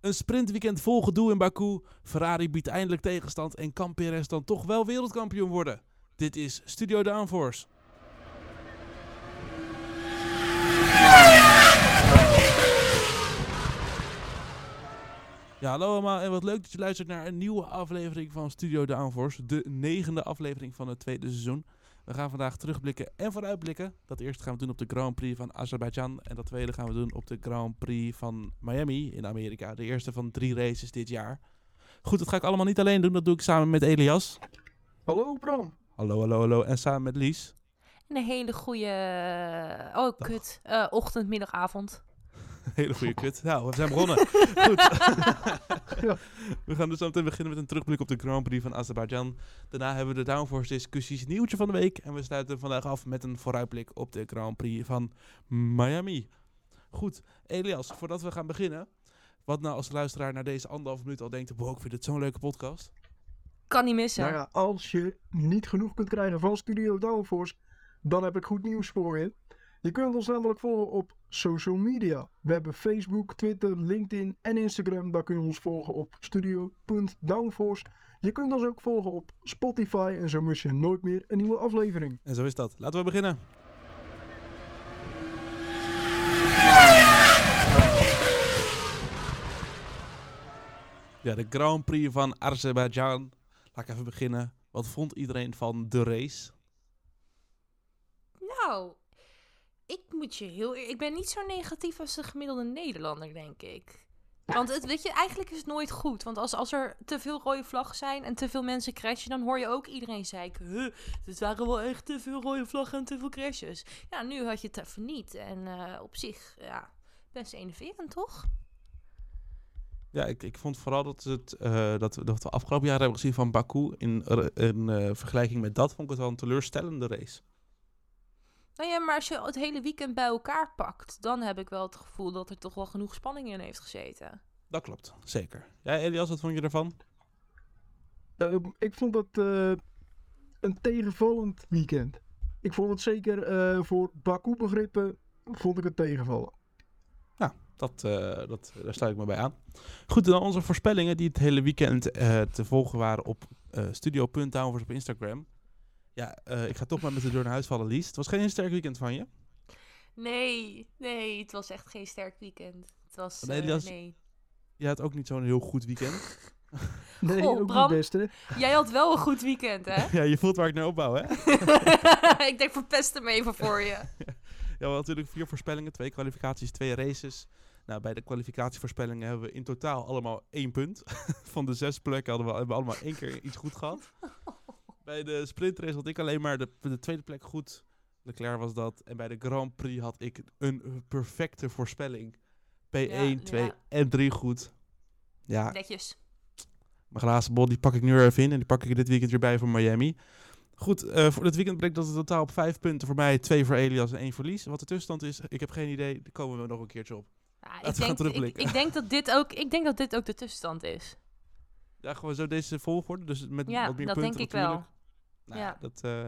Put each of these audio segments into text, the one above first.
Een sprintweekend vol gedoe in Baku. Ferrari biedt eindelijk tegenstand en kan Perez dan toch wel wereldkampioen worden. Dit is Studio Downforce. Ja, hallo allemaal en wat leuk dat je luistert naar een nieuwe aflevering van Studio Downforce. De negende aflevering van het tweede seizoen. We gaan vandaag terugblikken en vooruitblikken. Dat eerste gaan we doen op de Grand Prix van Azerbeidzjan. En dat tweede gaan we doen op de Grand Prix van Miami in Amerika. De eerste van drie races dit jaar. Goed, dat ga ik allemaal niet alleen doen. Dat doe ik samen met Elias. Hallo Bram. Hallo, hallo, hallo. En samen met Lies. Een hele goede. Oh, kut. Uh, ochtend, middag, avond. Hele goede kut. Nou, we zijn begonnen. Goed. We gaan dus zo meteen beginnen met een terugblik op de Grand Prix van Azerbeidzjan. Daarna hebben we de Downforce discussies nieuwtje van de week. En we sluiten vandaag af met een vooruitblik op de Grand Prix van Miami. Goed, Elias, voordat we gaan beginnen. Wat nou als luisteraar naar deze anderhalf minuut al denkt... Wow, ik vind dit zo'n leuke podcast. Kan niet missen. Nou ja, als je niet genoeg kunt krijgen van Studio Downforce... dan heb ik goed nieuws voor je. Je kunt ons namelijk volgen op social media. We hebben Facebook, Twitter, LinkedIn en Instagram. Daar kun je ons volgen op studio.downforce. Je kunt ons ook volgen op Spotify en zo mis je nooit meer een nieuwe aflevering. En zo is dat. Laten we beginnen. Ja, de Grand Prix van Azerbeidzjan. Laat ik even beginnen. Wat vond iedereen van de race? Nou, ik moet je heel. Ik ben niet zo negatief als de gemiddelde Nederlander, denk ik. Want het, weet je, eigenlijk is het nooit goed. Want als, als er te veel rode vlaggen zijn en te veel mensen crashen, dan hoor je ook iedereen zeiken. Huh, het waren wel echt te veel rode vlaggen en te veel crashes. Ja, nu had je het even niet. En uh, op zich, ja, best enerverend, toch? Ja, ik, ik vond vooral dat, het, uh, dat, dat we afgelopen jaar hebben gezien van Baku in, in uh, vergelijking met dat, vond ik het wel een teleurstellende race. Nou ja, maar als je het hele weekend bij elkaar pakt, dan heb ik wel het gevoel dat er toch wel genoeg spanning in heeft gezeten. Dat klopt, zeker. Jij, Elias, wat vond je ervan? Uh, ik vond het uh, een tegenvallend weekend. Ik vond het zeker uh, voor Baku-begrippen, vond ik het tegenvallen. Nou, dat, dat, daar sluit ik me bij aan. Goed, dan onze voorspellingen die het hele weekend te volgen waren op studio.downforce op Instagram. Ja, uh, ik ga toch maar met de deur naar huis vallen, Lies. Het was geen sterk weekend van je? Nee, nee, het was echt geen sterk weekend. Het was, nee, uh, nee. Je had ook niet zo'n heel goed weekend. nee, Goh, ook Bram, niet beste. Jij had wel een goed weekend, hè? ja, je voelt waar ik naar opbouw, hè? ik denk, verpest hem even voor je. ja, we hadden natuurlijk vier voorspellingen. Twee kwalificaties, twee races. Nou, bij de kwalificatievoorspellingen hebben we in totaal allemaal één punt. Van de zes plekken hadden we, hebben we allemaal één keer iets goed gehad. Bij de sprintrace had ik alleen maar de, de, tweede plek goed. Leclerc was dat. En bij de Grand Prix had ik een perfecte voorspelling. P1, ja, 2 ja. en 3 goed. Ja. Netjes. Mijn glazen bol die pak ik nu er even in. En die pak ik dit weekend weer bij voor Miami. Goed, uh, voor dit weekend brengt dat het totaal op vijf punten voor mij. Twee voor Elias en één voor Lies. Wat de tussenstand is, ik heb geen idee. Daar komen we nog een keertje op. Ja, ik, denk, ik, ik, denk dat dit ook, ik denk dat dit ook de tussenstand is. Ja, gewoon zo deze volgorde. Dus met ja, wat meer dat punten denk ik natuurlijk. wel. Nou, ja. dat, uh,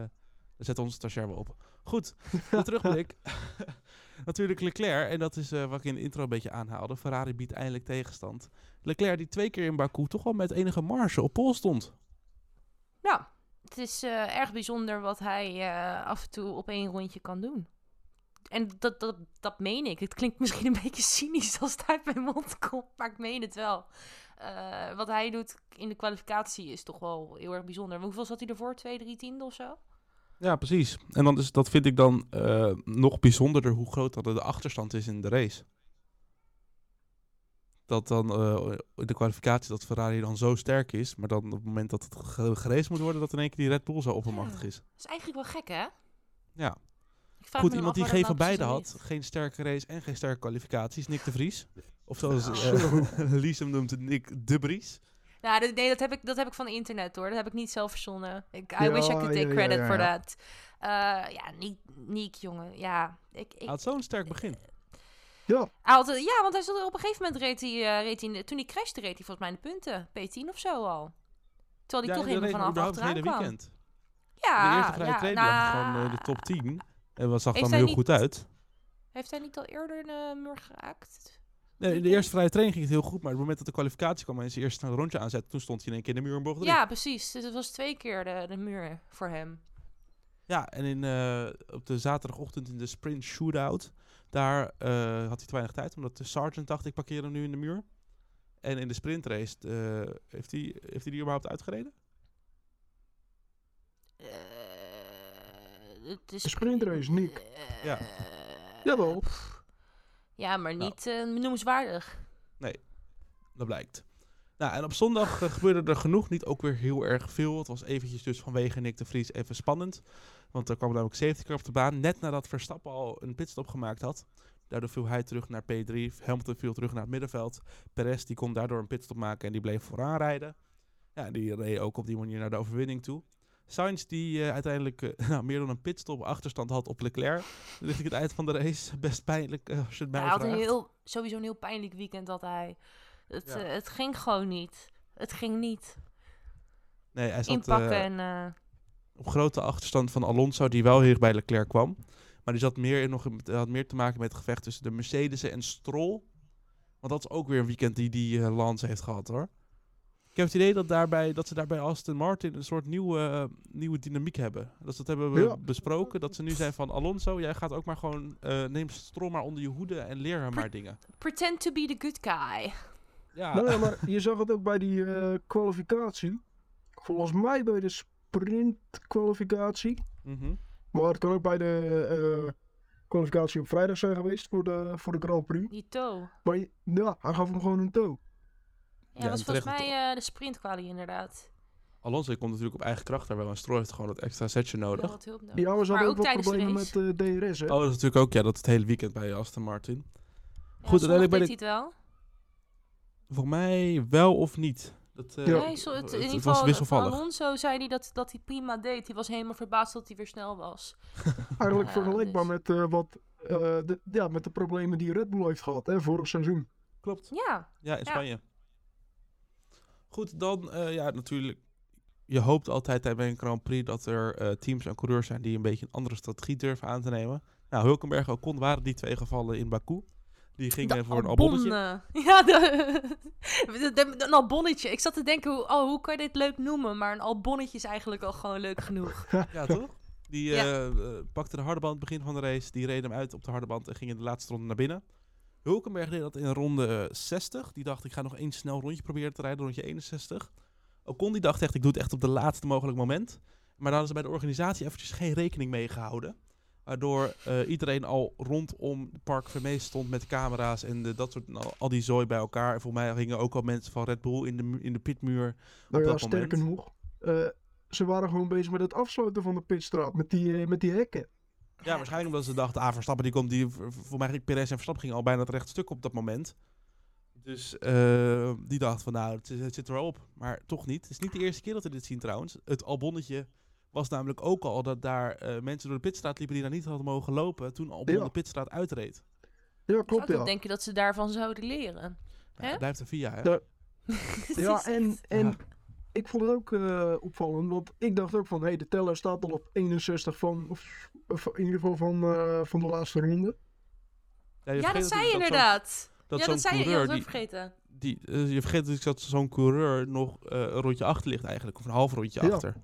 dat zet onze stagiair wel op. Goed, de terugblik. Natuurlijk Leclerc, en dat is uh, wat ik in de intro een beetje aanhaalde. Ferrari biedt eindelijk tegenstand. Leclerc die twee keer in Baku toch wel met enige marge op pol stond. Ja, het is uh, erg bijzonder wat hij af en toe op één rondje kan doen. En dat, dat, dat meen ik. Het klinkt misschien een beetje cynisch als het uit mijn mond komt, maar ik meen het wel. Uh, wat hij doet in de kwalificatie is toch wel heel erg bijzonder. Hoeveel zat hij ervoor? Twee, drie tiende of zo? Ja, precies. En dan is, dat vind ik dan uh, nog bijzonderder hoe groot dat de achterstand is in de race. Dat dan uh, in de kwalificatie dat Ferrari dan zo sterk is, maar dan op het moment dat het geraced moet worden, dat in één keer die Red Bull zo oppermachtig ja. is. Dat is eigenlijk wel gek, hè? Ja. Goed, iemand die geen van beide had, geen sterke race en geen sterke kwalificaties, Nick de Vries. Of zoals uh, Lies hem noemt, Nick de Vries. Nou, nee, dat heb, ik, dat heb ik van internet hoor. Dat heb ik niet zelf verzonnen. Ik, I ja, wish I could take ja, credit ja, for that. Uh, ja, Nick, Nick, jongen. Ja, ik, ik, hij had zo'n sterk begin. Ja. Hij had, ja, want hij zat op een gegeven moment reed hij, uh, reed hij toen hij crashte, reed hij volgens mij de punten. P10 of zo al. Terwijl hij toch helemaal vanaf achteraan kwam. weekend. Ja, de eerste vrije ja, training nou, van uh, de top 10. En wat zag dan heel niet, goed uit. Heeft hij niet al eerder een uh, muur geraakt? Nee, in de eerste vrije training ging het heel goed, maar op het moment dat de kwalificatie kwam en ze eerst een rondje aanzette, toen stond hij in één keer in de muur in bocht. Ja, precies. Dus het was twee keer de, de muur voor hem. Ja, en in, eh, op de zaterdagochtend in de sprint shootout, daar eh, had hij te weinig tijd, omdat de sergeant dacht, ik parkeer hem nu in de muur. En in de sprintrace, eh, heeft, hij, heeft hij die überhaupt uitgereden? Eh, het is sprintrace, Nick. Eh, Ja. Jawel. Ja, maar Nou. niet eh, noemenswaardig. Dat blijkt. Nou, en op zondag eh, gebeurde er genoeg, niet ook weer heel erg veel. Het was eventjes dus vanwege Nick de Vries even spannend. Want er kwam namelijk safety car op de baan, net nadat Verstappen al een pitstop gemaakt had. Daardoor viel hij terug naar P3, Hamilton viel terug naar het middenveld. Perez die kon daardoor een pitstop maken en die bleef vooraan rijden. Ja, die reed ook op die manier naar de overwinning toe. Sainz die eh, uiteindelijk eh, nou, meer dan een pitstop achterstand had op Leclerc. Richting het eind van de race. Best pijnlijk eh, als je het mij hij had een heel, sowieso een heel pijnlijk weekend dat hij. Het, Ja. het ging gewoon niet. Het ging niet. Nee, hij zat, Inpakken en... op grote achterstand van Alonso, die wel heel erg bij Leclerc kwam. Maar die zat meer in nog, had meer te maken met het gevecht tussen de Mercedes en Stroll. Want dat is ook weer een weekend die die Lance heeft gehad hoor. Ik heb het idee dat, daarbij, dat ze daarbij Aston Martin een soort nieuwe, eh, nieuwe dynamiek hebben. Dat, dat hebben we Ja. besproken. Dat ze nu zijn van Alonso, jij gaat ook maar gewoon, eh, neem Stroll maar onder je hoede en leer hem maar dingen. pretend to be the good guy. Ja, Nou ja, maar je zag het ook bij die eh, kwalificatie. Volgens mij bij de sprintkwalificatie. mhm. Maar het kan ook bij de eh, kwalificatie op vrijdag zijn geweest voor de, voor de Grand Prix. Die toe. Maar ja, hij gaf hem gewoon een toe. Ja, Ja, dat was en volgens mij eh, de sprintkwalie inderdaad. Alonso komt natuurlijk op eigen kracht daar wel. En Stroll heeft gewoon dat extra setje nodig. wat hulp nodig. Ja, we Maar hadden ook de problemen met eh, DRS. Hè? Oh, dat is natuurlijk ook ja, dat het hele weekend bij Aston Martin. Ja, Goed, uiteindelijk de, hij het wel. Voor mij wel of niet. Dat, eh, Ja. Nee, zo, het, in ieder geval, wisselvallig. Alonso zei hij dat, dat hij prima deed. Hij was helemaal verbaasd dat hij weer snel was. Eigenlijk Ja, vergelijkbaar dus- met, eh, wat, eh, de, ja, met de problemen die Red Bull heeft gehad hè, vorig seizoen. Klopt. Ja, Ja, in Ja. Spanje. Goed, dan eh, ja, natuurlijk. Je hoopt altijd bij een Grand Prix dat er eh, teams en coureurs zijn die een beetje een andere strategie durven aan te nemen. Nou, Hulkenberg en Ocon waren die twee gevallen in Baku. Die gingen de voor een Albon, albonnetje. eh, Ja, de, de- de- een albonnetje. Ik zat te denken, hoe, oh, hoe kan je dit leuk noemen? Maar een albonnetje is eigenlijk al gewoon leuk genoeg. Ja, toch? Die Ja. pakte de harde band begin van de race. Die reed hem uit op de harde band en ging in de laatste ronde naar binnen. Hulkenberg deed dat in ronde eh, 60. Die dacht, ik ga nog één snel rondje proberen te rijden, rondje 61. Ocon die dacht echt, ik doe het echt op de laatste mogelijk moment. Maar daar hadden ze bij de organisatie eventjes geen rekening mee gehouden. Waardoor eh, iedereen al rondom het park Vermees stond met camera's en de, dat soort, al, al die zooi bij elkaar. En volgens mij gingen ook al mensen van Red Bull in de, in de pitmuur. Nou ja, sterker nog, eh, ze waren gewoon bezig met het afsluiten van de pitstraat, met die, eh, met die hekken. Ja, waarschijnlijk omdat ze dachten, ah, Verstappen die komt, die, voor mij ging Perez en Verstappen gingen al bijna het rechte stuk op dat moment. Dus eh, die dacht van, nou, het, het zit er wel op. Maar toch niet. Het is niet de eerste keer dat we dit zien trouwens. Het Albonnetje was namelijk ook al dat daar eh, mensen door de pitstraat liepen die daar niet hadden mogen lopen, toen Albon Ja. de pitstraat uitreed. Ja, klopt ik ja. denken dat ze daarvan zouden leren. Nou, het blijft een VIA, hè? Ja. En, en Ja. Ik vond het ook eh, opvallend, want ik dacht ook van, hé, hey, de teller staat al op 61 van, of, of in ieder geval van, eh, van de laatste ronde. Ja, dat zei je inderdaad. Dat ja, zo'n dat zei je. Vergeten. die, eh, je vergeet natuurlijk dat zo'n coureur nog eh, een rondje achter ligt eigenlijk, of een half rondje Ja. achter.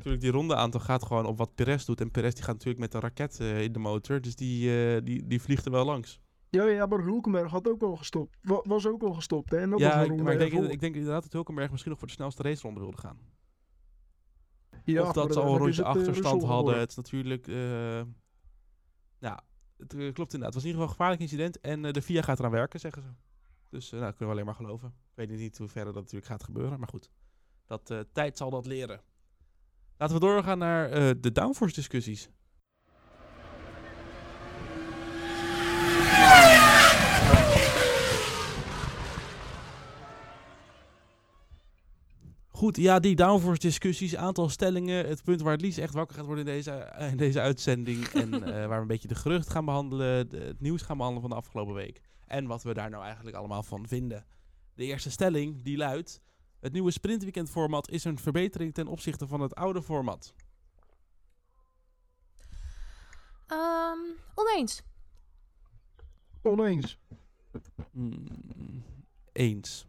Natuurlijk, die ronde aantal gaat gewoon op wat Perez doet. En Perez die gaat natuurlijk met een raket eh, in de motor, dus die, eh, die, die vliegt er wel langs. Ja, ja, maar Hulkenberg had ook al gestopt. Wa- was ook al gestopt, hè. En dat ja, ik, ronde maar ik denk, ik denk inderdaad dat Hulkenberg misschien nog voor de snelste raceronde wilde gaan. Ja, of dat ze al rondje het, eh, achterstand hadden. Het is natuurlijk... eh ja, het eh, klopt inderdaad. Het was in ieder geval een gevaarlijk incident. En de FIA gaat eraan werken, zeggen ze. Dus nou, dat kunnen we alleen maar geloven. Ik weet niet hoe ver dat natuurlijk gaat gebeuren. Maar goed, dat, tijd zal dat leren. Laten we doorgaan naar de downforce discussies. Goed, ja, die downforce discussies, aantal stellingen, het punt waar het Lies echt wakker gaat worden in deze, eh, in deze uitzending. en eh, waar we een beetje de gerucht gaan behandelen, de- het nieuws gaan behandelen van de afgelopen week. En wat we daar nou eigenlijk allemaal van vinden. De eerste stelling, die luidt, het nieuwe sprintweekend format is een verbetering ten opzichte van het oude format. Ehm, oneens. Oneens. Mm, eens.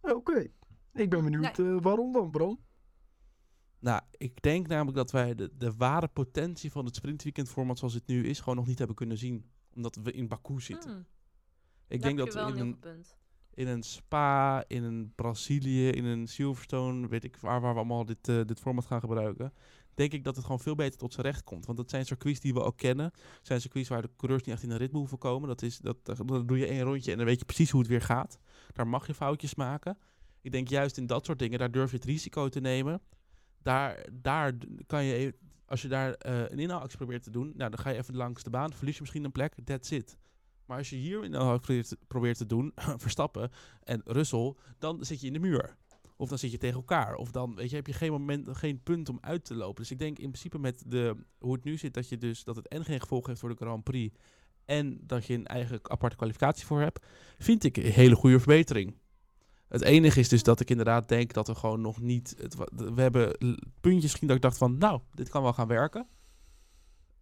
Oké. Ik ben benieuwd eh, waarom dan, Bram. Nou, ik denk namelijk dat wij de, de ware potentie van het sprintweekendformat zoals het nu is, gewoon nog niet hebben kunnen zien. Omdat we in Baku zitten. Hmm, ik denk dat we in een in een Spa, in een Brazilië, in een Silverstone, weet ik waar, waar we allemaal dit, eh, dit format gaan gebruiken. Denk ik dat het gewoon veel beter tot zijn recht komt. Want dat zijn circuits die we ook kennen. Het zijn circuits waar de coureurs niet echt in een ritme hoeven komen. Dat is, dat, dan doe je één rondje en dan weet je precies hoe het weer gaat. Daar mag je foutjes maken. Ik denk juist in dat soort dingen, daar durf je het risico te nemen. Daar, daar kan je, e- als je daar eh, een inhaalactie probeert te doen, nou, dan ga je even langs de baan, verlies je misschien een plek, that's it. Maar als je hier een probeert, probeert te doen, Verstappen en Russell, dan zit je in de muur. Of dan zit je tegen elkaar. Of dan weet je, heb je geen, moment, geen punt om uit te lopen. Dus ik denk in principe met de, hoe het nu zit, dat, je dus, dat het en geen gevolg heeft voor de Grand Prix. En dat je een eigen aparte kwalificatie voor hebt. Vind ik een hele goede verbetering. Het enige is dus dat ik inderdaad denk dat we gewoon nog niet. Het, we hebben puntjes gezien dat ik dacht van, nou, dit kan wel gaan werken.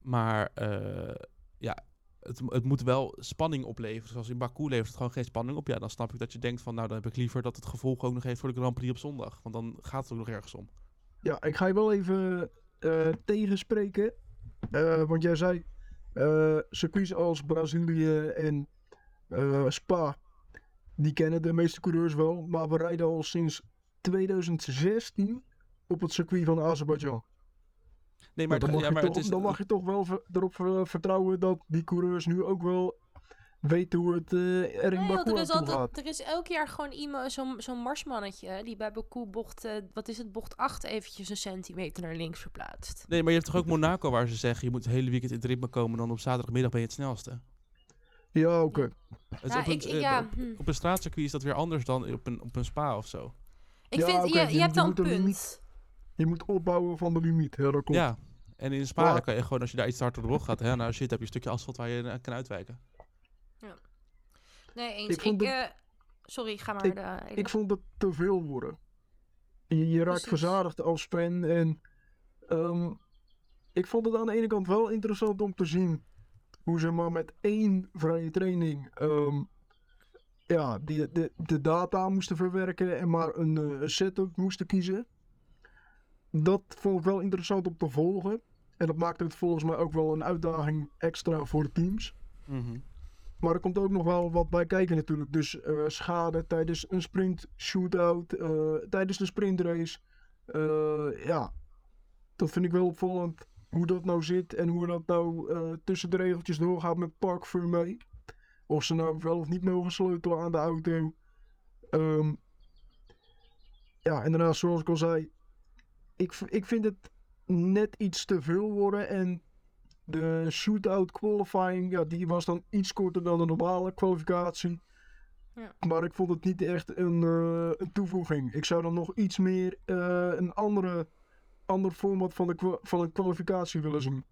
Maar eh, ja, het, het moet wel spanning opleveren. Zoals in Baku levert het gewoon geen spanning op. Ja, dan snap ik dat je denkt van, nou, dan heb ik liever dat het gevolg ook nog heeft voor de Grand Prix op zondag. Want dan gaat het ook nog ergens om. Ja, ik ga je wel even eh, tegenspreken. Eh, want jij zei, circuits als Brazilië en Spa, die kennen de meeste coureurs wel. Maar we rijden al sinds 2016 op het circuit van Azerbeidzjan. Nee, Maar maar, dan, mag ja, maar toch, het is, dan mag je toch wel ver- erop ver- vertrouwen dat die coureurs nu ook wel weten hoe het eh, er in Nee, Baku er, is altijd, gaat. er is elk jaar gewoon iemand, zo'n zo'n marsmannetje, die bij Baku bocht, eh, wat is het, bocht 8 eventjes een centimeter naar links verplaatst. Nee, maar je hebt toch ook Monaco waar ze zeggen, je moet het hele weekend in het ritme komen, dan op zaterdagmiddag ben je het snelste. Ja, oké. Ja, op, ja, op, hm. op een straatcircuit is dat weer anders dan op een, op een spa of zo. ik Ja, vind, je, je- je hebt wel een punt. limiet- Je moet opbouwen van de limiet. Ja, dat klopt. Ja, en in Spa kan je gewoon, als je daar iets te hard door de bocht gaat, hè, nou shit, heb je een stukje asfalt waar je kan uitwijken. Nee, eens. Ik Ik het- eh, sorry, ga maar. Ik- de, Ik vond het te veel worden. Je, je raakt Precies. verzadigd als fan. En ehm, ik vond het aan de ene kant wel interessant om te zien hoe ze maar met één vrije training ehm, ja, die, de, de data moesten verwerken en maar een eh, setup moesten kiezen. Dat vond ik wel interessant om te volgen. En dat maakte het volgens mij ook wel een uitdaging extra voor de teams. Mhm. Maar er komt ook nog wel wat bij kijken natuurlijk. Dus eh, schade tijdens een sprint shootout, eh, tijdens de sprintrace. Ja, dat vind ik wel opvallend hoe dat nou zit en hoe dat nou eh, tussen de regeltjes doorgaat met Park Vermee. Of ze nou wel of niet mogen sleutelen aan de auto. Ehm, ja, en daarnaast zoals ik al zei, ik, ik vind het net iets te veel worden en de shootout qualifying, ja, die was dan iets korter dan de normale kwalificatie. Ja. Maar ik vond het niet echt een, eh, een toevoeging. Ik zou dan nog iets meer eh, een andere, ander format van de, van de kwalificatie willen zien.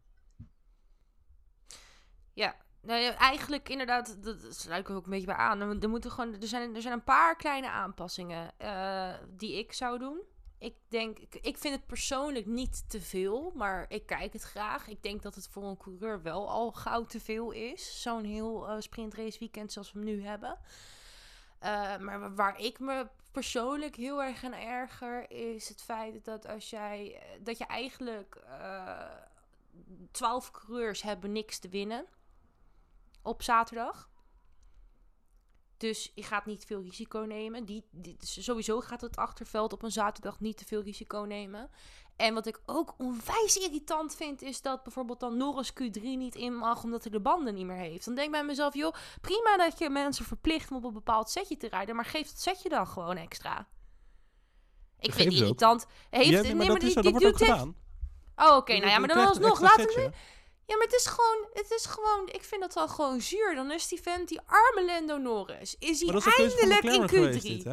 Ja, nou eigenlijk inderdaad, dat sluit ik ook een beetje bij aan. Er, moeten gewoon, er, zijn, er zijn een paar kleine aanpassingen eh, die ik zou doen. Ik denk, ik, vind het persoonlijk niet te veel, maar ik kijk het graag. Ik denk dat het voor een coureur wel al gauw te veel is. Zo'n heel eh sprintrace weekend zoals we hem nu hebben. Eh, maar wa- waar ik me persoonlijk heel erg aan erger, is het feit dat als jij, dat je eigenlijk eh, twaalf coureurs hebben niks te winnen op zaterdag. Dus je gaat niet veel risico nemen. Die, die, dus sowieso gaat het achterveld op een zaterdag niet te veel risico nemen. En wat ik ook onwijs irritant vind, is dat bijvoorbeeld dan Norris Q3 niet in mag omdat hij de banden niet meer heeft. Dan denk ik bij mezelf, joh, prima dat je mensen verplicht om op een bepaald setje te rijden, maar geef dat setje dan gewoon extra. Ik vind het het irritant. Heeft, Ja, nee, maar dat, die, dat die wordt ook doet echt- gedaan. Oh, oké, nou ja, maar dan alsnog, extra laten we ja, maar het is gewoon, het is gewoon, ik vind dat wel gewoon zuur. Dan is die vent, die arme Lando Norris, is hij dat eindelijk in McLaren Q3. geweest, dit,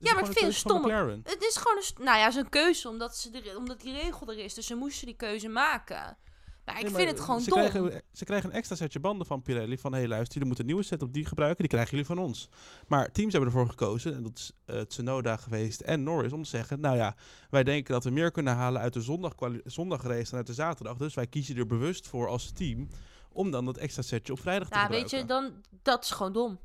is maar ik vind het McLaren. Het is gewoon een, nou ja, zijn keuze, omdat, ze de, omdat die regel er is. Dus ze moesten die keuze maken. Maar ik Nee, vind het gewoon ze dom. Krijgen, ze krijgen een extra setje banden van Pirelli. Van, hé hey, luister, jullie moeten een nieuwe set op die gebruiken. Die krijgen jullie van ons. Maar teams hebben ervoor gekozen, en dat is eh, Tsunoda geweest en Norris, om te zeggen... Nou ja, wij denken dat we meer kunnen halen uit de zondag zondagrace dan uit de zaterdag. Dus wij kiezen er bewust voor als team om dan dat extra setje op vrijdag te Nou, weet gebruiken. je, dan, dat is gewoon dom.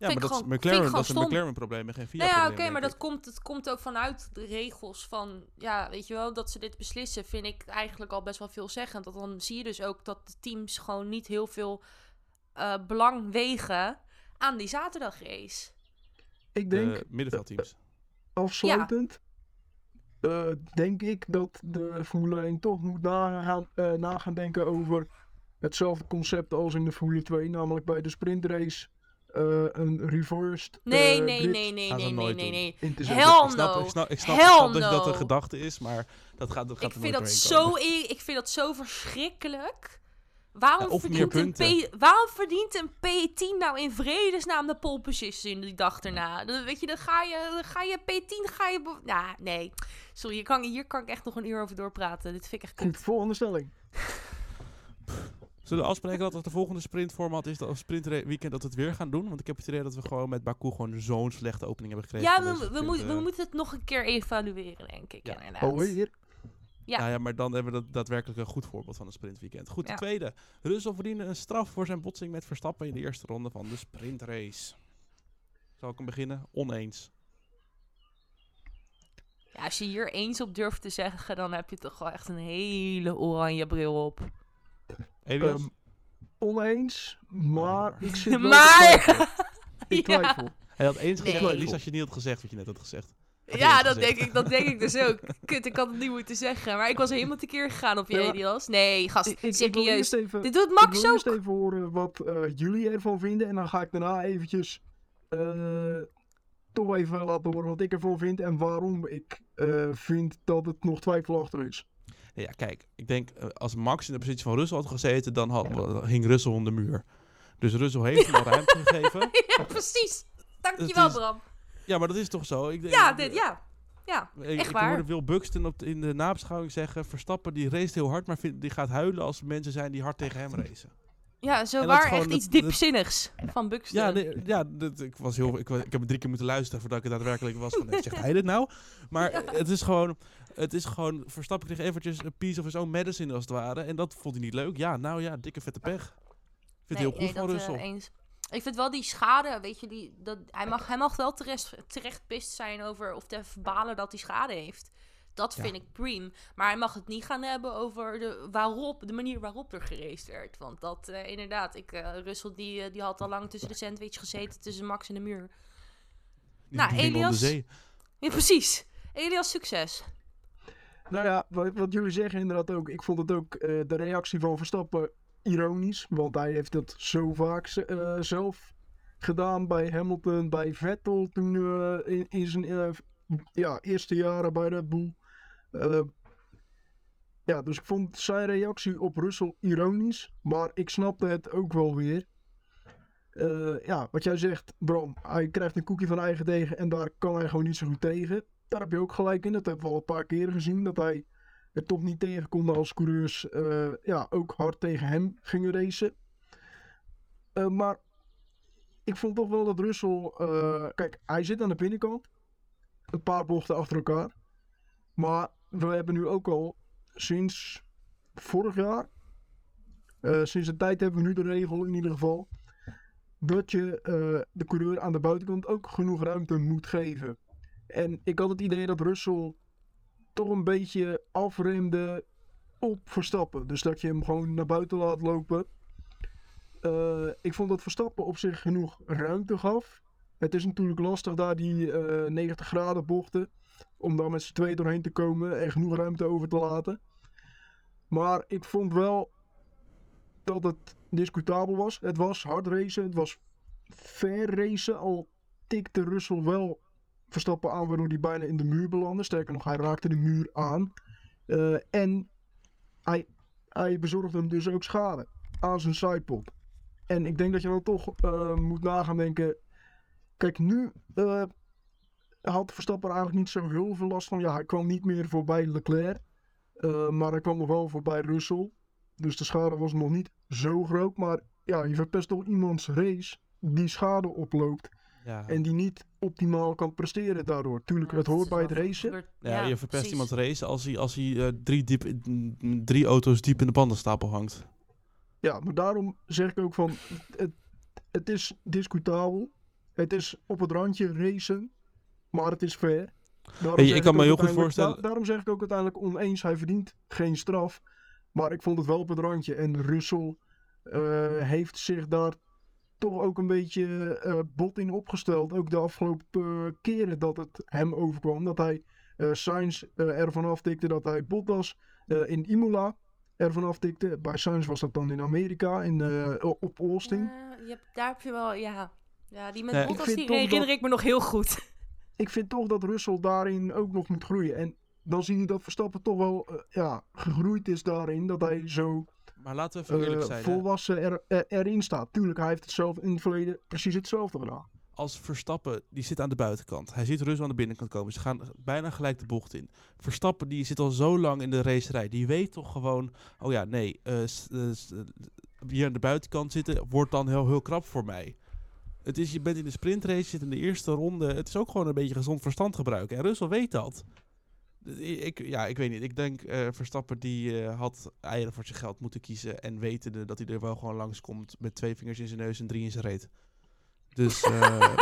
Ja, Vind maar ik dat is gewoon- vind ik McLaren, dat is een. McLaren-probleem en geen Nou ja, oké, maar dat komt, het komt ook vanuit de regels van, ja, weet je wel, dat ze dit beslissen, vind ik eigenlijk al best wel veelzeggend. Want dan zie je dus ook dat de teams gewoon niet heel veel eh, belang wegen aan die zaterdagrace. Ik denk, De middenveldteams. afsluitend, eh, denk ik dat de Formule 1 toch moet nagaan, eh, na gaan denken over hetzelfde concept als in de Formule 2, namelijk bij de sprintrace eh, een reversed Nee, eh, nee, nee, nee, nee, nee, nee, nee. Hell ik snap, no. ik snap, ik snap, Hell ik snap dat, dat de no. gedachte is, maar dat gaat, dat gaat Ik er vind dat zo, ik vind dat zo verschrikkelijk. Waarom, Ja, verdient een P, waarom verdient een P10 nou in vredesnaam de pole position die dag erna? Dan, weet je, dan ga je, dan ga je P10, ga je... Ja, nee. Sorry, hier kan, hier kan ik echt nog een uur over doorpraten. Dit vind ik echt kut. volgende stelling. Zullen we afspreken dat als de volgende sprintformat is, dat sprintweekend dat we het weer gaan doen? Want ik heb het idee dat we gewoon met Baku gewoon zo'n slechte opening hebben gekregen. Ja, we, we, moeten, we moeten het nog een keer evalueren, denk ik. Ja. inderdaad. Alweer. Ja. Nou ja, maar dan hebben we dat daadwerkelijk een goed voorbeeld van een sprintweekend. Goed, de Ja. tweede. Russell verdiende een straf voor zijn botsing met Verstappen in de eerste ronde van de sprintrace. Zal ik hem beginnen? Oneens. Ja, als je hier eens op durft te zeggen, dan heb je toch wel echt een hele oranje bril op. Elias? Ehm, oneens, maar ik zit wel Maar-. Ik Ja. twijfel. Hij had eens Nee. gezegd, Lies als je niet had gezegd wat je net had gezegd. Had Ja, dat gezegd. denk, ik, dat denk ik dus ook. Kut, ik had het niet moeten zeggen. Maar ik was helemaal tekeer gegaan op je, Ja. Elias. Nee, gast, Ik, ik, ik serieus. even, Dit doet ik Max wil eerst ook. even horen wat eh, jullie ervan vinden. En dan ga ik daarna eventjes eh, toch even laten horen wat ik ervan vind. En waarom ik eh, vind dat het nog twijfelachtig is. Ja, kijk, ik denk eh, als Max in de positie van Russell had gezeten, dan had, hing Russell om de muur. Dus Russell heeft hem al ruimte gegeven. Ja, precies. Dankjewel, is- Bram. Ja, maar dat is toch zo? Ik denk, Ja, dit, ja. Ja, Ik, echt ik waar. hoorde Wil Buxton op de- in de nabeschouwing zeggen... Verstappen die race heel hard, maar vind- die gaat huilen als mensen zijn die hard tegen hem racen. Ja, zo waar echt iets diepzinnigs van Buxton. Ja, nee, ja dat, ik, was heel, ik, ik heb drie keer moeten luisteren voordat ik het daadwerkelijk was van... Zegt hij dit nou? Maar het is gewoon... Het is gewoon... Verstappen kreeg eventjes een piece of his own medicine als het ware. En dat vond hij niet leuk. Ja, nou ja, dikke vette pech. Ik vind het heel goed nee, van dat, Russell. eh, eens. Ik vind wel die schade, weet je, die, dat, hij, mag, hij mag wel terecht, terecht pist zijn over of te verbalen dat hij schade heeft. Dat Ja. vind ik prima. Maar hij mag het niet gaan hebben over de, waarop, de manier waarop er geraced werd. Want dat, eh, inderdaad, ik, eh Russell die, die had al lang tussen de sandwich gezeten, tussen Max en de muur. Die nou, Elias? Ja, precies. Elias, succes. Nou ja, wat, wat jullie zeggen inderdaad ook. Ik vond het ook eh, de reactie van Verstappen ironisch. Want hij heeft dat zo vaak eh, zelf gedaan bij Hamilton, bij Vettel toen eh, in, in zijn ja, eerste jaren bij Red Bull. Ja, dus ik vond zijn reactie op Russell ironisch. Maar ik snapte het ook wel weer. Ja, wat jij zegt, Bram, hij krijgt een koekje van eigen tegen en daar kan hij gewoon niet zo goed tegen. Daar heb je ook gelijk in. Dat hebben we al een paar keer gezien. Dat hij er toch niet tegen kon als coureurs eh, ja, ook hard tegen hem gingen racen. Eh, maar ik vond toch wel dat Russell... eh, kijk, hij zit aan de binnenkant. Een paar bochten achter elkaar. Maar we hebben nu ook al sinds vorig jaar... sinds een tijd hebben we nu de regel in ieder geval... Dat je de coureur aan de buitenkant ook genoeg ruimte moet geven. En ik had het idee dat Russell toch een beetje afremde op Verstappen. Dus dat je hem gewoon naar buiten laat lopen. Eh, ik vond dat Verstappen op zich genoeg ruimte gaf. Het is natuurlijk lastig daar die eh 90 graden bochten. Om daar met z'n twee doorheen te komen en genoeg ruimte over te laten. Maar ik vond wel dat het discutabel was. Het was hard racen, het was fair racen. Al tikte Russell wel Verstappen aan waardoor hij bijna in de muur belandde. Sterker nog, hij raakte de muur aan. Eh, en hij, hij bezorgde hem dus ook schade aan zijn sidepod. En ik denk dat je dan toch eh, moet nagaan denken. Kijk, nu eh, had Verstappen er eigenlijk niet zo heel veel last van. Ja, hij kwam niet meer voorbij Leclerc. maar hij kwam nog wel voorbij Russell. Dus de schade was nog niet zo groot. Maar ja, je verpest toch iemands race die schade oploopt. Ja. En die niet optimaal kan presteren daardoor. Tuurlijk, Ja, het dat hoort bij het racen. Ja, je verpest precies. iemands race als hij, als hij eh, drie, diep, drie auto's diep in de bandenstapel hangt. Ja, maar daarom zeg ik ook van, het, het is discutabel. Het is op het randje racen, maar het is fair. Daarom ik kan me heel goed voorstellen- da- daarom zeg ik ook uiteindelijk oneens, hij verdient geen straf. Maar ik vond het wel op het randje. En Russell eh, heeft zich daar toch ook een beetje eh, bot in opgesteld. Ook de afgelopen eh, keren dat het hem overkwam. Dat hij eh Sainz ervan aftikte. Dat hij Bottas eh, in Imola ervan aftikte. Bij Sainz was dat dan in Amerika, in, op Austin. Ja, je hebt, daar heb je wel, ja. Ja, die met Nee, Bottas, die herinner dat- ik me nog heel goed. ik vind toch dat Russell daarin ook nog moet groeien. En dan zie je dat Verstappen toch wel ja, gegroeid is daarin. Dat hij zo Maar laten we even eerlijk eh, zijn. hè. volwassen er, er- erin staat. Tuurlijk, hij heeft het zelf in het verleden precies hetzelfde gedaan. Als Verstappen, die zit aan de buitenkant. Hij ziet Russell aan de binnenkant komen. Ze gaan bijna gelijk de bocht in. Verstappen, die zit al zo lang in de racerij. Die weet toch gewoon, oh ja, nee, eh, eh, eh, hier aan de buitenkant zitten wordt dan heel, heel krap voor mij. Het is, je bent in de sprintrace, je zit in de eerste ronde. Het is ook gewoon een beetje gezond verstand gebruiken. En Russell weet dat. Ik, ja, ik weet niet. Ik denk eh, Verstappen die eh, had eieren voor zijn geld moeten kiezen. En wetende dat hij er wel gewoon langskomt met twee vingers in zijn neus en drie in zijn reet. Dus eh,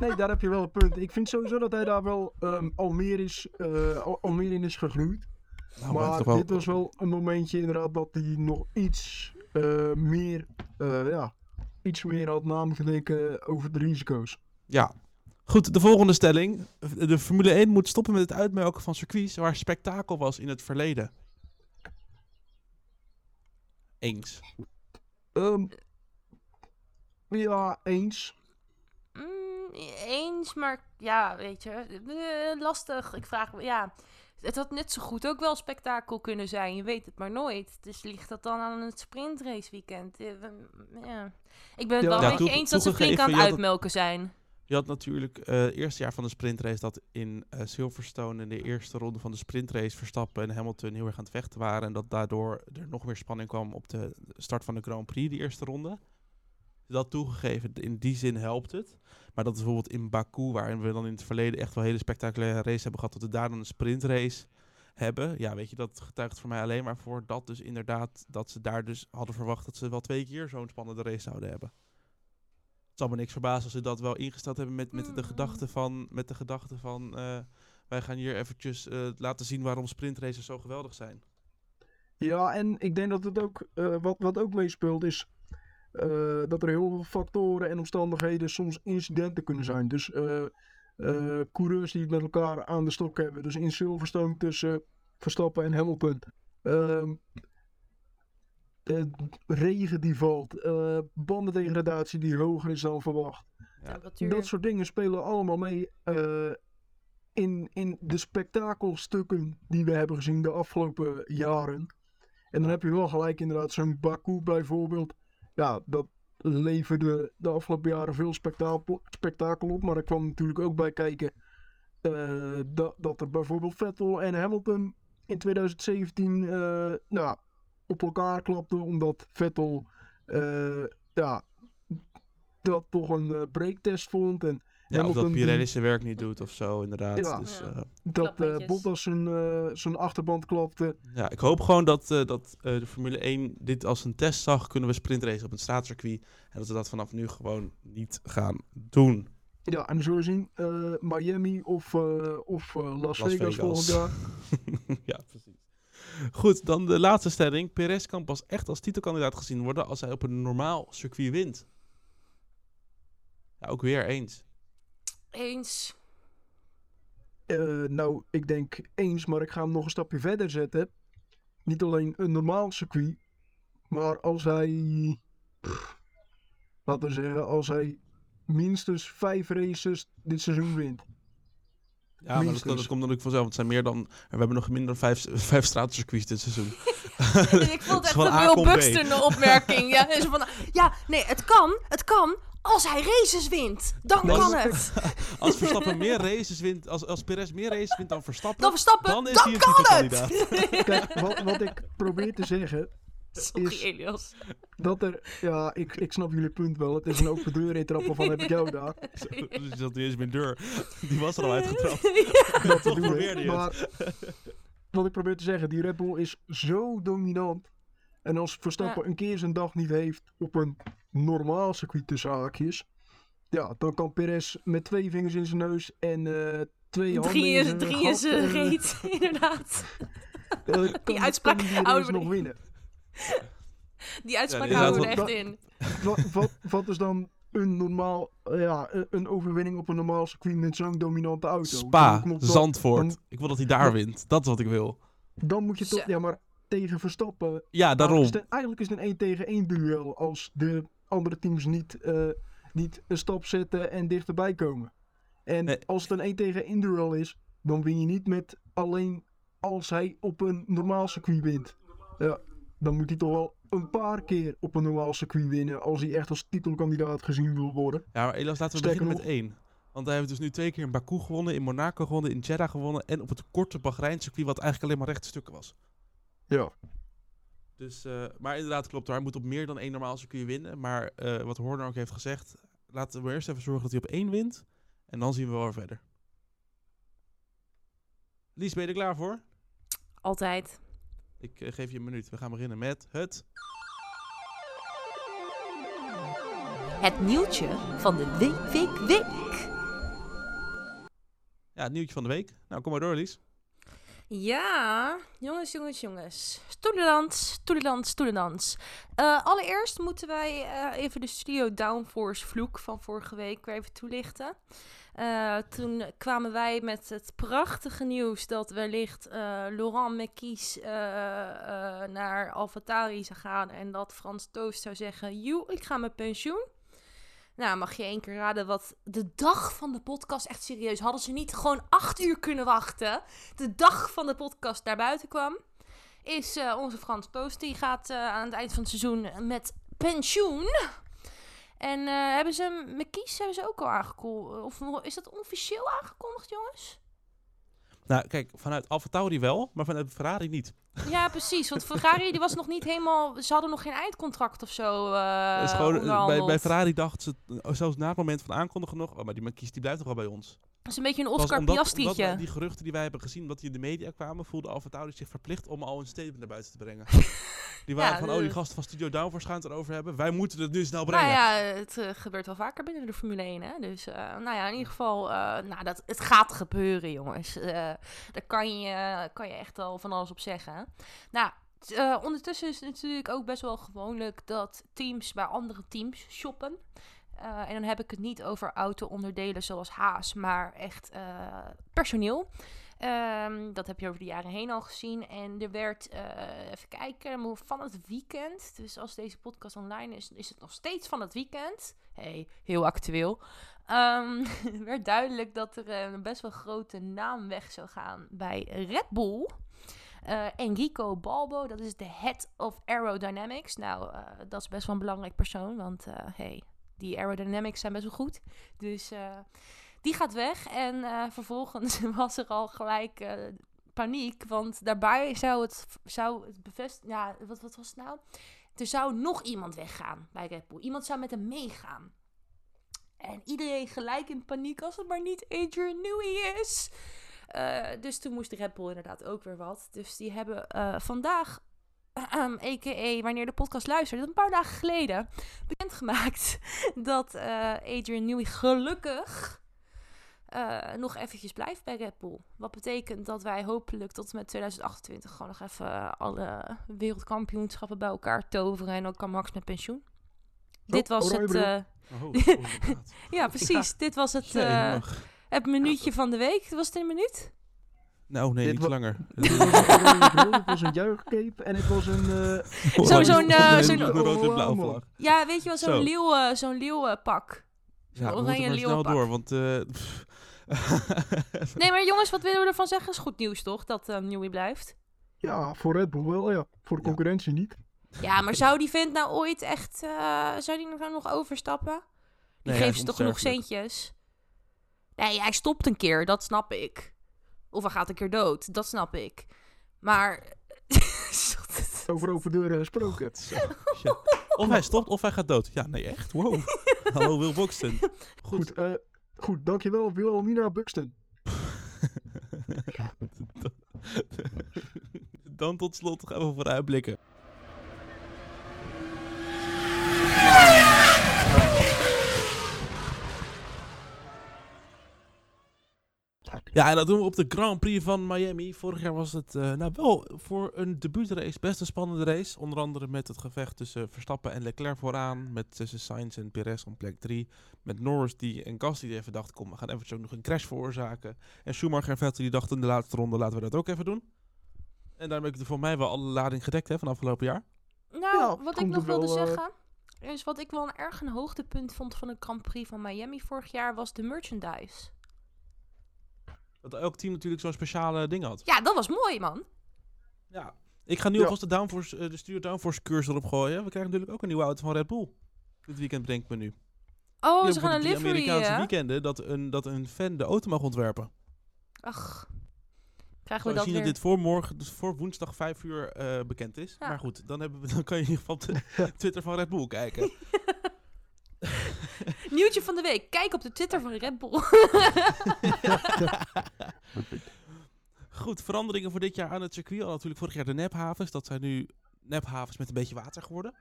Nee, daar heb je wel een punt. Ik vind sowieso dat hij daar wel ehm, al, meer is, al, meer in is gegroeid. nou, maar wel- dit was wel een momentje inderdaad dat hij nog iets meer, ja, iets meer had nagedenken over de risico's. Ja. Goed, de volgende stelling. De Formule 1 moet stoppen met het uitmelken van circuits waar spektakel was in het verleden. Eens. Ehm, ja, eens. Mm, eens, maar ja, weet je, eh, lastig. Ik vraag me, ja, het had net zo goed ook wel spektakel kunnen zijn. Je weet het maar nooit. Dus ligt dat dan aan het sprintrace weekend? Eh. Ik ben het Ja. wel Ja, met je toe- eens dat ze flink aan het- uitmelken zijn. Je had natuurlijk eh, het eerste jaar van de sprintrace dat in eh, Silverstone in de eerste ronde van de sprintrace Verstappen en Hamilton heel erg aan het vechten waren. En dat daardoor er nog meer spanning kwam op de start van de Grand Prix, die eerste ronde. Dat toegegeven, in die zin helpt het. Maar dat is bijvoorbeeld in Baku, waarin we dan in het verleden echt wel hele spectaculaire race hebben gehad, dat we daar dan een sprintrace hebben. Ja, weet je, dat getuigt voor mij alleen maar voor dat dus inderdaad, dat ze daar dus hadden verwacht dat ze wel twee keer zo'n spannende race zouden hebben. Het zal me niks verbazen als ze dat wel ingesteld hebben met, met de gedachte van, met de gedachte van eh, wij gaan hier eventjes eh, laten zien waarom sprintraces zo geweldig zijn. Ja, en ik denk dat het ook, eh, wat, wat ook meespeelt is eh, dat er heel veel factoren en omstandigheden soms incidenten kunnen zijn. Dus eh, eh, coureurs die het met elkaar aan de stok hebben. Dus in Silverstone tussen Verstappen en Hamilton. Eh, regen die valt, eh, bandendegradatie die hoger is dan verwacht. Ja. Dat soort dingen spelen allemaal mee eh, in, in de spektakelstukken die we hebben gezien de afgelopen jaren. En dan heb je wel gelijk inderdaad zo'n Baku bijvoorbeeld. Ja, dat leverde de afgelopen jaren veel spektakel, spektakel op. Maar er kwam natuurlijk ook bij kijken eh, dat, dat er bijvoorbeeld Vettel en Hamilton in 2017 eh, nou, op elkaar klapten. Omdat Vettel eh, ja, dat toch een eh, breaktest vond. En Ja, of dat Pirelli zijn werk niet doet of zo, inderdaad. Ja. Dus, Ja. eh, dat eh Klapmetjes. Bottas zijn, eh, zijn achterband klapte. ja, ik hoop gewoon dat, eh, dat eh, de Formule 1 dit als een test zag. Kunnen we sprintracen op een straatcircuit. En dat ze dat vanaf nu gewoon niet gaan doen. Ja, en zullen we zien eh, Miami of, eh, of Las, Las Vegas, Vegas. volgend jaar. ja, precies. Goed, dan de laatste stelling. Perez kan pas echt als titelkandidaat gezien worden als hij op een normaal circuit wint. Ja, ook weer eens. Eens. Eh, nou, ik denk eens, maar ik ga hem nog een stapje verder zetten. Niet alleen een normaal circuit, maar als hij, pff, laten we zeggen, als hij minstens vijf races dit seizoen wint. Ja, maar dat, komt natuurlijk vanzelf. Want het zijn meer dan... We hebben nog minder dan vijf, vijf straatcircuits dit seizoen. ik vond echt een B. Buxton opmerking. Ja, is van, ja, nee, het kan. Het kan als hij races wint. Dan Nee, kan het. Als Verstappen meer races wint... Als, als Perez meer races wint dan Verstappen... Dan Verstappen, dan dan, is hij een kan het. Kijk, wat, wat ik probeer te zeggen, Sorry, is- Elias. dat er, ja, ik, ik snap jullie punt wel. Het is een open deur intrappen van heb ik jou daar. Zo, Dus je zat niet eens in mijn deur. Die was er al uitgetrapt. Dat Toch probeerde je. Maar wat ik probeer te zeggen, die Red Bull is zo dominant. En als Verstappen Ja. een keer zijn dag niet heeft op een normaal circuit tussen haakjes. Ja, dan kan Perez met twee vingers in zijn neus en eh, twee handen Drie in is, zijn drie gat, is een eh, reet, inderdaad. kan- kan uitspraak die houden we nog winnen. Die uitspraak Ja, houden we er echt in. Wat, wat, wat is dan een normaal, ja, een- overwinning op een normaal circuit met zo'n dominante auto? Spa, Dan Zandvoort. dan- Ik wil dat hij daar dan- wint. Dat is wat ik wil. Dan moet je toch, ja, maar tegen Verstappen. Ja, daarom. Eigenlijk is het, eigenlijk is het een 1 tegen 1 duel als de andere teams niet, eh, niet een stap zetten en dichterbij komen. En Nee. als het een 1 tegen 1 duel is, dan win je niet met alleen als hij op een normaal circuit wint. Ja, dan moet hij toch wel een paar keer op een normaal circuit winnen als hij echt als titelkandidaat gezien wil worden. Ja, maar Elas, laten we Sterker beginnen met één. Want hij heeft dus nu twee keer in Baku gewonnen, in Monaco gewonnen, in Jeddah gewonnen en op het korte Bahrein circuit wat eigenlijk alleen maar rechte stukken was. Ja. Dus, eh, maar inderdaad klopt, hij moet op meer dan één normaal circuit winnen. Maar eh, wat Horner ook heeft gezegd, laten we eerst even zorgen dat hij op één wint. En dan zien we wel verder. Lies, ben je er klaar voor? Altijd. Ik eh, geef je een minuut. We gaan beginnen met het... Het nieuwtje van de week, week, week. Ja, het nieuwtje van de week. Nou, kom maar door, Lies. Ja, jongens, jongens, jongens. Stoelendans, stoelendans, stoelendans. Eh allereerst moeten wij eh, even de Studio Downforce vloek van vorige week weer even toelichten. Eh, toen kwamen wij met het prachtige nieuws dat wellicht eh, Laurent Mekies eh, eh, naar AlphaTauri zou gaan en dat Frans Toost zou zeggen, joe, ik ga met pensioen. Nou, mag je één keer raden wat de dag van de podcast, echt serieus, hadden ze niet gewoon acht uur kunnen wachten? de dag van de podcast naar buiten kwam, is onze Frans Toost. Die gaat aan het eind van het seizoen met pensioen. En eh, hebben ze McKies hebben ze ook al aangekondigd? Of is dat officieel aangekondigd, jongens? Nou, kijk, vanuit AlphaTauri wel, maar vanuit Ferrari niet. Ja, precies. Want Ferrari die was nog niet helemaal... Ze hadden nog geen eindcontract of zo eh gewoon, eh, bij, bij Ferrari dachten ze, eh, zelfs na het moment van aankondigen nog, oh, maar die Marquise die blijft toch wel bij ons. Dat is een beetje een Oscar Piastrietje. die geruchten die wij hebben gezien, dat die in de media kwamen, voelde AlphaTauri zich verplicht om al een statement naar buiten te brengen. Die waren Ja, van, oh die gasten van Studio Downforce gaan het erover hebben, wij moeten het nu snel Nou brengen. ja, het eh, gebeurt wel vaker binnen de Formule 1, hè. Dus, eh, nou ja, in ieder geval, eh, nou, dat, het gaat gebeuren, jongens. Daar kan je, kan je echt al van alles op zeggen. Nou, ondertussen is het natuurlijk ook best wel gewoonlijk dat teams bij andere teams shoppen. Eh, en dan heb ik het niet over auto-onderdelen zoals Haas, maar echt eh, personeel. Ehm, dat heb je over de jaren heen al gezien. En er werd, eh, even kijken, van het weekend. Dus als deze podcast online is, is het nog steeds van het weekend. Hey, heel actueel. Ehm, werd duidelijk dat er een best wel grote naam weg zou gaan bij Red Bull. Eh, Enrico Balbo, dat is de head of aerodynamics. Nou, dat is best wel een belangrijk persoon, want hey, die aerodynamics zijn best wel goed. Dus eh, die gaat weg. En eh, vervolgens was er al gelijk eh, paniek, want daarbij zou het, zou het bevestigen... Ja, wat, wat was het nou? Er zou nog iemand weggaan bij Red. Iemand zou met hem meegaan. En iedereen gelijk in paniek als het maar niet Adrian Newey is. Dus toen moest Red Bull inderdaad ook weer wat. Dus die hebben vandaag, a.k.a. wanneer de podcast luistert, een paar dagen geleden, bekendgemaakt dat eh, Adrian Newey gelukkig eh, nog eventjes blijft bij Red Bull. Wat betekent dat wij hopelijk tot en met 2028 gewoon nog even alle wereldkampioenschappen bij elkaar toveren. En dan kan Max met pensioen. Dit was het... Oh, ja, precies. Dit was het, het minuutje van de week. Was het een minuut? Nou, nee, Dit niet wa- langer. Het was een juichcape en het was een... eh, Zo- zo'n, Een zo'n- rood en blauw Oh, man. vlag. Ja, weet je wel, zo'n Zo. leeuw, eh, zo'n leeuwenpak. Ja, we moeten maar snel leeuwenpak. door, want... eh. Nee, maar jongens, wat willen we ervan zeggen? Is goed nieuws, toch? Dat eh Newey blijft. Ja, voor Red Bull wel, ja. Voor de Ja. concurrentie niet. Ja, maar zou die vent nou ooit echt... eh, zou die nou nog overstappen? Die Nee, geeft ze toch genoeg centjes? Nee, hij stopt een keer, dat snap ik. Of hij gaat een keer dood, dat snap ik. Maar... Over open deuren gesproken. Ja. Of hij stopt, of hij gaat dood. Ja, nee, echt? Wow. Hallo, Will Boxton. Goed. Goed, eh, goed dankjewel Wilhelmina Buxton. Dan tot slot gaan we vooruitblikken. Ja, en dat doen we op de Grand Prix van Miami. Vorig jaar was het eh, nou wel voor een debuutrace best een spannende race. Onder andere met het gevecht tussen Verstappen en Leclerc vooraan. Met tussen Sainz en Perez op plek 3. Met Norris die, en Gasly die even dacht, kom, we gaan eventjes ook nog een crash veroorzaken. En Schumacher en Vettel die dachten in de laatste ronde, laten we dat ook even doen. En daarmee heb ik voor mij wel alle lading gedekt hè, van afgelopen jaar. Nou, Ja, wat ik nog wel, wilde eh, zeggen, is wat ik wel een erg een hoogtepunt vond van de Grand Prix van Miami vorig jaar, was de merchandise. Dat elk team natuurlijk zo'n speciale ding had. Ja, dat was mooi, man. Ja. Ik ga nu Ja. alvast de, downforce, eh, de stuur downforce cursus erop gooien. We krijgen natuurlijk ook een nieuwe auto van Red Bull. Dit weekend brengt me nu. Oh, Ja, ze gaan een die livery, Amerikaanse hè? weekenden dat een, dat een fan de auto mag ontwerpen. Ach, krijgen We we dat zien weer. dat dit voor morgen, dus voor woensdag 5 uur eh, bekend is. Ja. Maar goed, dan, hebben we, dan kan je in ieder geval op de Twitter van Red Bull kijken. Nieuwtje van de week. Kijk op de Twitter van Red Bull. goed, veranderingen voor dit jaar aan het circuit. Al natuurlijk vorig jaar de nephavens. Dat zijn nu nephavens met een beetje water geworden.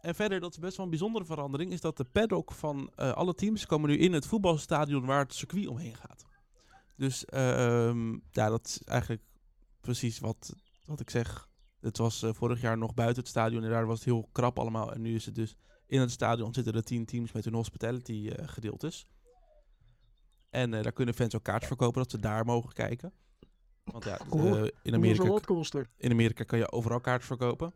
En verder, dat is best wel een bijzondere verandering, is dat de paddock van eh, alle teams komen nu in het voetbalstadion waar het circuit omheen gaat. Dus ehm, ja, dat is eigenlijk precies wat, wat ik zeg. Het was eh, vorig jaar nog buiten het stadion en daar was het heel krap allemaal. En nu is het dus in het stadion zitten er tien teams met hun hospitality eh, gedeeltes. En eh, daar kunnen fans ook kaartjes verkopen dat ze daar mogen kijken. Want ja, eh, in, Amerika, in Amerika kan je overal kaartjes verkopen.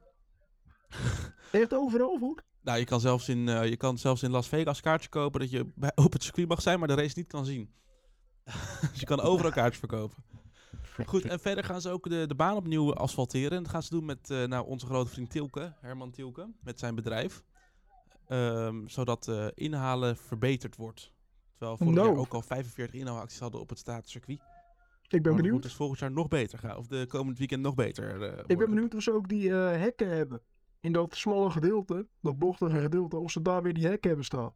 Echt overal voor? Nou, je kan zelfs in, je kan zelfs in Las Vegas kaartjes kopen dat je bij, op het circuit mag zijn, maar de race niet kan zien. dus je kan overal kaartjes verkopen. Goed, en verder gaan ze ook de, de baan opnieuw asfalteren. En dat gaan ze doen met nou, onze grote vriend Tilke, Herman Tilke, met zijn bedrijf. Ehm, zodat eh, inhalen verbeterd wordt. Terwijl vorig Nou. jaar ook al 45 inhaalacties hadden op het staatscircuit. Ik ben benieuwd. moet dus volgend jaar nog beter gaan. Of de komend weekend nog beter eh, Ik ben benieuwd of ze ook die eh, hekken hebben. In dat smalle gedeelte, dat bochtige gedeelte, of ze daar weer die hekken hebben staan.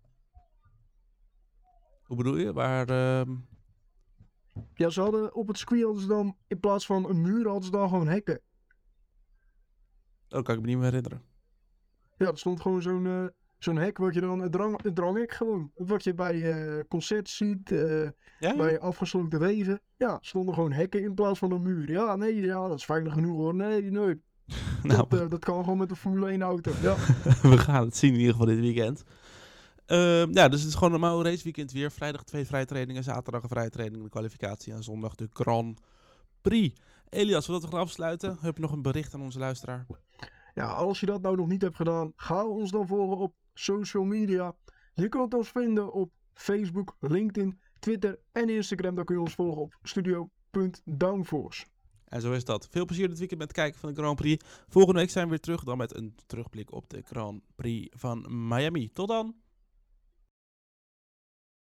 Hoe bedoel je? Waar... ehm, Ja, ze hadden op het circuit hadden ze dan, in plaats van een muur, hadden ze dan gewoon hekken. Oh, kan ik me niet meer herinneren. Ja, er stond gewoon zo'n zo'n hek wat je dan, een, drang, dranghek gewoon. Wat je bij concerts ziet, eh, Ja? bij afgesloten weven. Ja, stonden gewoon hekken in plaats van een muur. Ja, nee, ja, dat is veilig genoeg hoor. Nee, nee. nou, Dat, eh, dat kan gewoon met een Formule 1 auto. Ja. we gaan het zien in ieder geval dit weekend. Ehm, ja, dus het is gewoon een normaal raceweekend weer. Vrijdag twee vrije trainingen, zaterdag een vrije training, de kwalificatie en zondag de Grand Prix. Elias, voordat we gaan afsluiten, heb je nog een bericht aan onze luisteraar? ja, als je dat nou nog niet hebt gedaan, ga ons dan volgen op social media. Je kunt ons vinden op Facebook, LinkedIn, Twitter en Instagram. Dan kun je ons volgen op studio.downforce. En zo is dat. Veel plezier dit weekend met het kijken van de Grand Prix. Volgende week zijn we weer terug, dan met een terugblik op de Grand Prix van Miami. Tot dan!